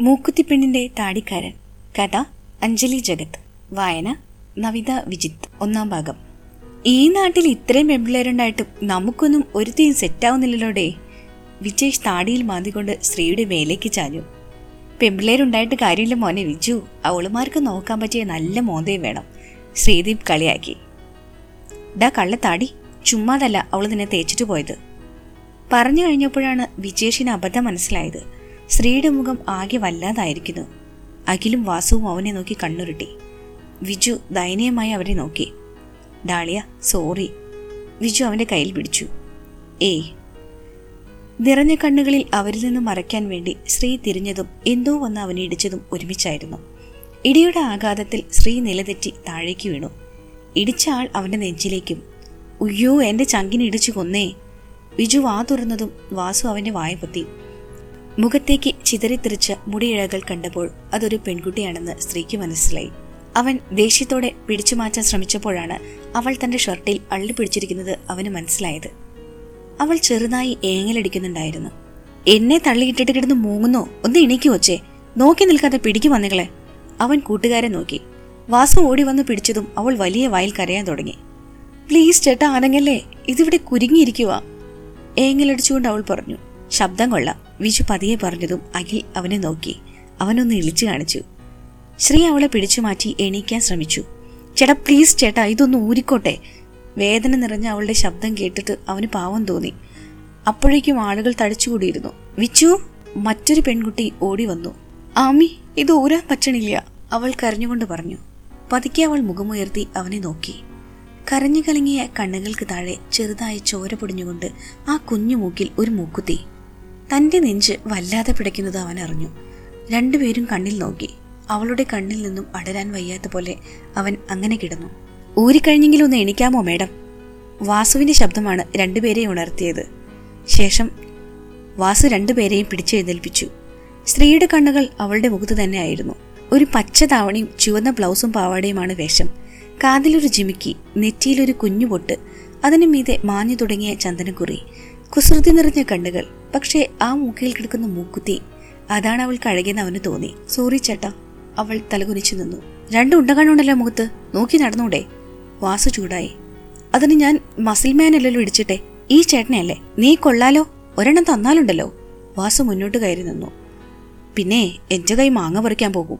മൂക്കുത്തിപ്പെണ്ണിന്റെ താടിക്കാരൻ. കഥ അഞ്ജലി ജഗത്. വായന നവിത വിജിത്ത് ഒന്നാം ഭാഗം. ഈ നാട്ടിൽ ഇത്രയും പെമ്പിള്ളേരുണ്ടായിട്ടും നമുക്കൊന്നും ഒരു ഒരുത്തിയും സെറ്റാവുന്നില്ലല്ലോടെ. വിജേഷ് താടിയിൽ മാന്തികൊണ്ട് സ്ത്രീയുടെ മേലേക്ക് ചാഞ്ഞു. പെമ്പിള്ളേരുണ്ടായിട്ട് കാര്യമില്ല മോനെ വിജു. അവളുമാർക്ക് നോക്കാൻ പറ്റിയ നല്ല മോന്തയും വേണം. ശ്രീദീപ് കളിയാക്കി. ഡാ കള്ളത്താടി ചുമ്മാതല്ല അവൾ നിന്നെ തേച്ചിട്ട് പോയത്. പറഞ്ഞു കഴിഞ്ഞപ്പോഴാണ് വിജേഷിന് അബദ്ധം മനസ്സിലായത്. സ്ത്രീയുടെ മുഖം ആകെ വല്ലാതായിരിക്കുന്നു. അഖിലും വാസുവും അവനെ നോക്കി കണ്ണുരുട്ടി. വിജു ദയനീയമായി അവരെ നോക്കി. ഡാളിയ സോറി. വിജു അവന്റെ കയ്യിൽ പിടിച്ചു. ഏയ്. നിറഞ്ഞ കണ്ണുകളിൽ അവരിൽ നിന്ന് മറയ്ക്കാൻ വേണ്ടി ശ്രീ തിരിഞ്ഞതും എന്തോ വന്ന് അവനെ ഇടിച്ചതും ഒരുമിച്ചായിരുന്നു. ഇടിയുടെ ആഘാതത്തിൽ ശ്രീ നിലതെറ്റി താഴേക്ക് വീണു. ഇടിച്ച ആൾ അവന്റെ നെഞ്ചിലേക്കും ഉയ്യോ എന്റെ ചങ്കിന് ഇടിച്ചു കൊന്നേ. വിജു വാ തുറന്നതും വാസു അവന്റെ വായ പൊത്തി. മുഖത്തേക്ക് ചിതറിത്തെറിച്ച മുടിയിഴകൾ കണ്ടപ്പോൾ അതൊരു പെൺകുട്ടിയാണെന്ന് സ്ത്രീക്ക് മനസ്സിലായി. അവൻ ദേഷ്യത്തോടെ പിടിച്ചു മാറ്റാൻ ശ്രമിച്ചപ്പോഴാണ് അവൾ തന്റെ ഷർട്ടിൽ അള്ളി പിടിച്ചിരിക്കുന്നത് അവന് മനസ്സിലായത്. അവൾ ചെറുതായി ഏങ്ങലടിക്കുന്നുണ്ടായിരുന്നു. എന്നെ തള്ളിയിട്ടിട്ട് കിടന്ന് മൂങ്ങുന്നോ? ഒന്ന് എണീക്കു വച്ചേ നോക്കി നിൽക്കാതെ പിടിക്കു വന്നികളെ അവൻ കൂട്ടുകാരെ നോക്കി. വാസു ഓടി വന്ന് പിടിച്ചതും അവൾ വലിയ വായിൽ കരയാൻ തുടങ്ങി. പ്ലീസ് ചേട്ടാ ആനങ്ങല്ലേ ഇതിവിടെ കുരുങ്ങിയിരിക്കുക ഏങ്ങലടിച്ചുകൊണ്ട് അവൾ പറഞ്ഞു. ശബ്ദം കൊള്ളാം വിജു പതിയെ പറഞ്ഞതും അഖിൽ അവനെ നോക്കി. അവനൊന്ന് ഇളിച്ചു കാണിച്ചു. ശ്രീ അവളെ പിടിച്ചു മാറ്റി എണീക്കാൻ ശ്രമിച്ചു. ചേട്ടാ പ്ലീസ് ചേട്ടാ ഇതൊന്ന് ഊരിക്കോട്ടെ. വേദന നിറഞ്ഞ അവളുടെ ശബ്ദം കേട്ടിട്ട് അവന് പാവം തോന്നി. അപ്പോഴേക്കും ആളുകൾ തടിച്ചുകൂടിയിരുന്നു. വിച്ചു മറ്റൊരു പെൺകുട്ടി ഓടി വന്നു. ആമി ഇത് ഊരാൻ പറ്റണില്ല. അവൾ കരഞ്ഞുകൊണ്ട് പറഞ്ഞു. പതുക്കെ അവൾ മുഖമുയർത്തി അവനെ നോക്കി. കരഞ്ഞു കലങ്ങിയ കണ്ണുകൾക്ക് താഴെ ചെറുതായി ചോര പൊടിഞ്ഞുകൊണ്ട് ആ കുഞ്ഞു മൂക്കിൽ ഒരു മൂക്കുത്തി. തന്റെ നെഞ്ച് വല്ലാതെ പിടയ്ക്കുന്നത് അവൻ അറിഞ്ഞു. രണ്ടുപേരും കണ്ണിൽ നോക്കി. അവളുടെ കണ്ണിൽ നിന്നും അടരാൻ വയ്യാത്ത പോലെ അവൻ അങ്ങനെ കിടന്നു. ഊരിക്കഴിഞ്ഞെങ്കിലും ഒന്ന് എണിക്കാമോ മേഡം? വാസുവിന്റെ ശബ്ദമാണ് രണ്ടുപേരെയും ഉണർത്തിയത്. ശേഷം വാസു രണ്ടുപേരെയും പിടിച്ചെഴുന്നേൽപ്പിച്ചു. സ്ത്രീയുടെ കണ്ണുകൾ അവളുടെ മുഖത്ത് തന്നെയായിരുന്നു ഒരു പച്ച താവണിയും ചുവന്ന ബ്ലൗസും പാവാടയുമാണ് വേഷം. കാതിലൊരു ജിമിക്കി നെറ്റിയിലൊരു കുഞ്ഞു പൊട്ട് അതിനു മീതെ മാഞ്ഞു തുടങ്ങിയ ചന്ദനക്കുറി കുസൃതി നിറഞ്ഞ കണ്ണുകൾ പക്ഷേ ആ മൂക്കയിൽ കിടക്കുന്ന മൂക്കുത്തി. അതാണ് അവൾ കഴുകിയെന്ന് അവന് തോന്നി. സോറി ചേട്ടാ അവൾ തലകുനിച്ചു നിന്നു. രണ്ട് ഉണ്ടകണ്ണുണ്ടല്ലോ മുഖത്ത്. നോക്കി നടന്നൂടെ. വാസു ചൂടായി. അതിന് ഞാൻ മസിൽമാൻ അല്ലല്ലോ ഇടിച്ചിട്ടെ. ഈ ചേട്ടനെയല്ലേ? നീ കൊള്ളാലോ? ഒരെണ്ണം തന്നാലുണ്ടല്ലോ. വാസു മുന്നോട്ട് കയറി നിന്നു. പിന്നെ എന്റെ കൈ മാങ്ങ പറിക്കാൻ പോകും.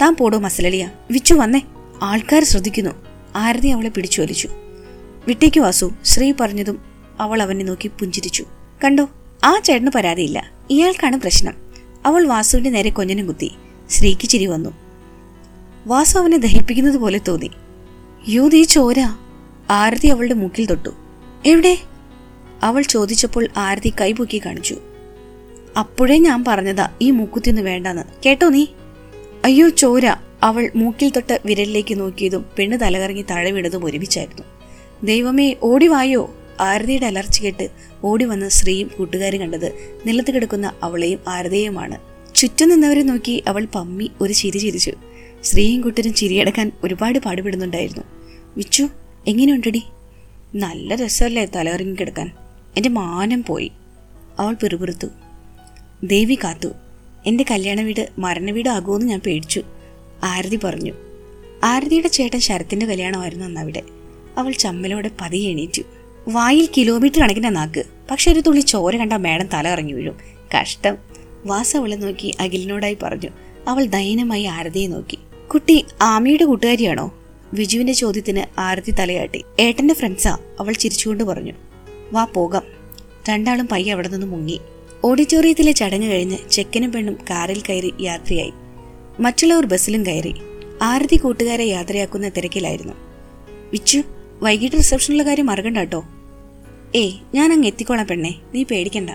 താൻ പോടോ മസലളിയ. വിച്ചു വന്നേ. ആൾക്കാർ ശ്രദ്ധിക്കുന്നു. ആരതി അവളെ പിടിച്ചു വലിച്ചു വിട്ടേക്ക് വാസു. ശ്രീ പറഞ്ഞതും അവൾ അവനെ നോക്കി പുഞ്ചിരിച്ചു. കണ്ടോ? ആ ചേട്ടന് പരാതിയില്ല. ഇയാൾക്കാണ് പ്രശ്നം. അവൾ വാസുവിന്റെ നേരെ കൊഞ്ഞനും കുത്തി. ശ്രീക്ക് ചിരി വന്നു. വാസു അവനെ ദഹിപ്പിക്കുന്നത് പോലെ തോന്നി. യോ നീ ചോര. ആരതി അവളുടെ മൂക്കിൽ തൊട്ടു. എവിടെ? അവൾ ചോദിച്ചപ്പോൾ ആരതി കൈപൊക്കി കാണിച്ചു. അപ്പോഴേ ഞാൻ പറഞ്ഞതാ ഈ മൂക്കുത്തിന്ന് വേണ്ടെന്ന്. കേട്ടോ നീ? അയ്യോ ചോര. അവൾ മൂക്കിൽ തൊട്ട് വിരലിലേക്ക് നോക്കിയതും പെണ്ണ് തലകറങ്ങി താഴെ വീണതും ഒരുമിച്ചായിരുന്നു. ദൈവമേ ഓടിവായോ ആരതിയുടെ അലർച്ച കേട്ട് ഓടി വന്ന സ്ത്രീയും കൂട്ടുകാരും കണ്ടത് നിലത്ത് കിടക്കുന്ന അവളെയും ആരതിയുമാണ് ചുറ്റും നിന്നവരെ നോക്കി അവൾ പമ്മി ഒരു ചിരി ചിരിച്ചു. സ്ത്രീയും കൂട്ടരും ചിരിയടക്കാൻ ഒരുപാട് പാടുപെടുന്നുണ്ടായിരുന്നു. വിച്ചു എങ്ങനെയുണ്ടടി? നല്ല രസമല്ലേ തലകറങ്ങി കിടക്കാൻ. എന്റെ മാനം പോയി. അവൾ പിറുപിറുത്തു. ദേവി കാത്തു. എന്റെ കല്യാണ വീട് മരണവീടാകുമെന്ന് ഞാൻ പേടിച്ചു ആരതി പറഞ്ഞു. ആരതിയുടെ ചേട്ടൻ ശരത്തിന്റെ കല്യാണമായിരുന്നു അന്നവിടെ അവൾ ചമ്മലോടെ പതിയെ എണീറ്റു. വായിൽ കിലോമീറ്റർ കണക്കിന്റെ നാക്ക്. പക്ഷെ ഒരു തുള്ളി ചോര കണ്ട മേഡം തല ഇറങ്ങി വീഴും. കഷ്ടം. വാസ അവളെ നോക്കി അഖിലിനോടായി പറഞ്ഞു. അവൾ ദയനമായി ആരതിയെ നോക്കി. കുട്ടി ആമിയുടെ കൂട്ടുകാരിയാണോ? വിജുവിന്റെ ചോദ്യത്തിന് ആരതി തലയാട്ടി. ഏട്ടന്റെ ഫ്രണ്ട്സാ അവൾ ചിരിച്ചുകൊണ്ട് പറഞ്ഞു. വാ പോകാം. രണ്ടാളും പയ്യെ അവിടെ നിന്ന് മുങ്ങി. ഓഡിറ്റോറിയത്തിലെ ചടങ്ങ് കഴിഞ്ഞ് ചെക്കനും പെണ്ണും കാറിൽ കയറി യാത്രയായി. മറ്റുള്ളവർ ബസ്സിലും കയറി. ആരതി കൂട്ടുകാരെ യാത്രയാക്കുന്ന തിരക്കിലായിരുന്നു. വിച്ചു വൈകിട്ട് റിസപ്ഷനിലെ കാര്യം മറക്കണ്ട ഏയ് ഞാൻ അങ്ങ് എത്തിക്കോളാം പെണ്ണെ. നീ പേടിക്കണ്ട.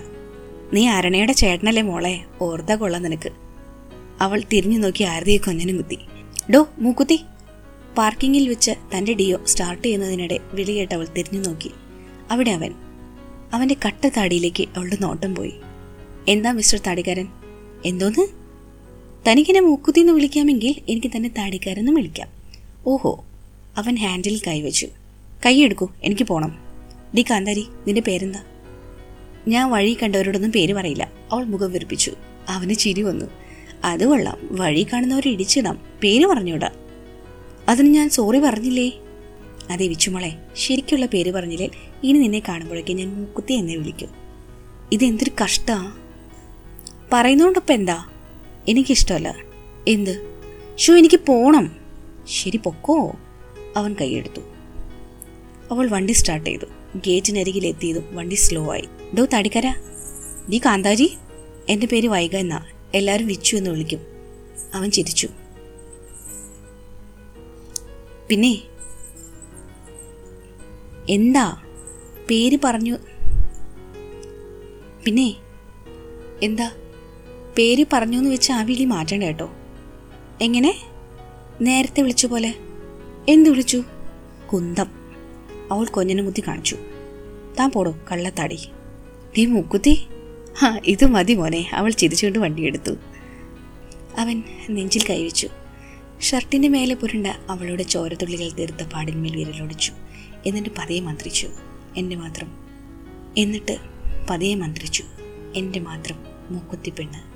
നീ അരണയുടെ ചേട്ടനല്ലേ മോളെ? ഓർത്താ കൊള്ളാം നിനക്ക്. അവൾ തിരിഞ്ഞു നോക്കി ആരതിയെ കൊഞ്ഞനും കുത്തി. ഡോ മൂക്കുത്തി. പാർക്കിങ്ങിൽ വെച്ച് തന്റെ ഡിയോ സ്റ്റാർട്ട് ചെയ്യുന്നതിനിടെ വിളിയേട്ട് അവൾ തിരിഞ്ഞു നോക്കി. അവിടെ അവൻ. അവന്റെ കട്ട താടിയിലേക്ക് അവളുടെ നോട്ടം പോയി. എന്താ മിസ്റ്റർ താടിക്കാരൻ? എന്തോന്ന്? തനിക്കെന്നെ മൂക്കുത്തി എന്ന് വിളിക്കാമെങ്കിൽ എനിക്ക് തന്നെ താടിക്കാരെന്ന് വിളിക്കാം. ഓഹോ. അവൻ ഹാൻഡിൽ കൈവച്ചു. കൈയെടുക്കൂ എനിക്ക് പോണം. ഡി കാന്താരി നിന്റെ പേരെന്താ? ഞാൻ വഴി കണ്ടവരോടൊന്നും പേര് പറയില്ല. അവൾ മുഖം വിറപ്പിച്ചു. അവന് ചിരി വന്നു. അത് കൊള്ളാം. വഴി കാണുന്നവരെ ഇടിച്ചിടാം പേര് പറഞ്ഞൂടാ. അതിന് ഞാൻ സോറി പറഞ്ഞില്ലേ? അതെ വിച്ചുമോളെ ശരിക്കുള്ള പേര് പറഞ്ഞില്ലേ? ഇനി നിന്നെ കാണുമ്പോഴേക്കും ഞാൻ മൂക്കുത്തി എന്നെ വിളിക്കും. ഇതെന്തൊരു കഷ്ടാ. പറയുന്നതുകൊണ്ടപ്പം എന്താ? എനിക്കിഷ്ടമല്ല എന്ത്? ഷോ എനിക്ക് പോണം. ശരി പൊക്കോ. അവൻ കൈയെടുത്തു. അവൾ വണ്ടി സ്റ്റാർട്ട് ചെയ്തു. ഗേറ്റിനരികിൽ എത്തിയതും വണ്ടി സ്ലോ ആയി. ദോ തടിക്കര നീ കാന്താജി എന്റെ പേര് വൈക എന്നാ. എല്ലാവരും വിച്ചു എന്ന് വിളിക്കും. അവൻ ചിരിച്ചു. പിന്നെ? എന്താ? പേര് പറഞ്ഞു. പിന്നെ? എന്താ? പേര് പറഞ്ഞു എന്ന് വെച്ച് ആ വിളി മാറ്റണ്ട കേട്ടോ. എങ്ങനെ? നേരത്തെ വിളിച്ച പോലെ. എന്ത് വിളിച്ചു? കുന്തം. അവൾ കൊഞ്ഞനെ മുത്തി കാണിച്ചു. താൻ പോടോ കള്ളത്താടി. നീ മുക്കുത്തി? ആ ഇത് മതി മോനെ. അവൾ ചിരിച്ചുകൊണ്ട് വണ്ടിയെടുത്തു അവൻ നെഞ്ചിൽ കൈവച്ചു. ഷർട്ടിന്റെ മേലെ പുരണ്ട അവളുടെ ചോരത്തുള്ളികൾ തീർത്ത പാടിന്മേൽ വിരലൊടിച്ചു. എന്നിട്ട് പതിയെ മന്ത്രിച്ചു. എന്റെ മാത്രം. എന്നിട്ട് പതിയെ മന്ത്രിച്ചു. എന്റെ മാത്രം മൂക്കുത്തി പെണ്ണ്.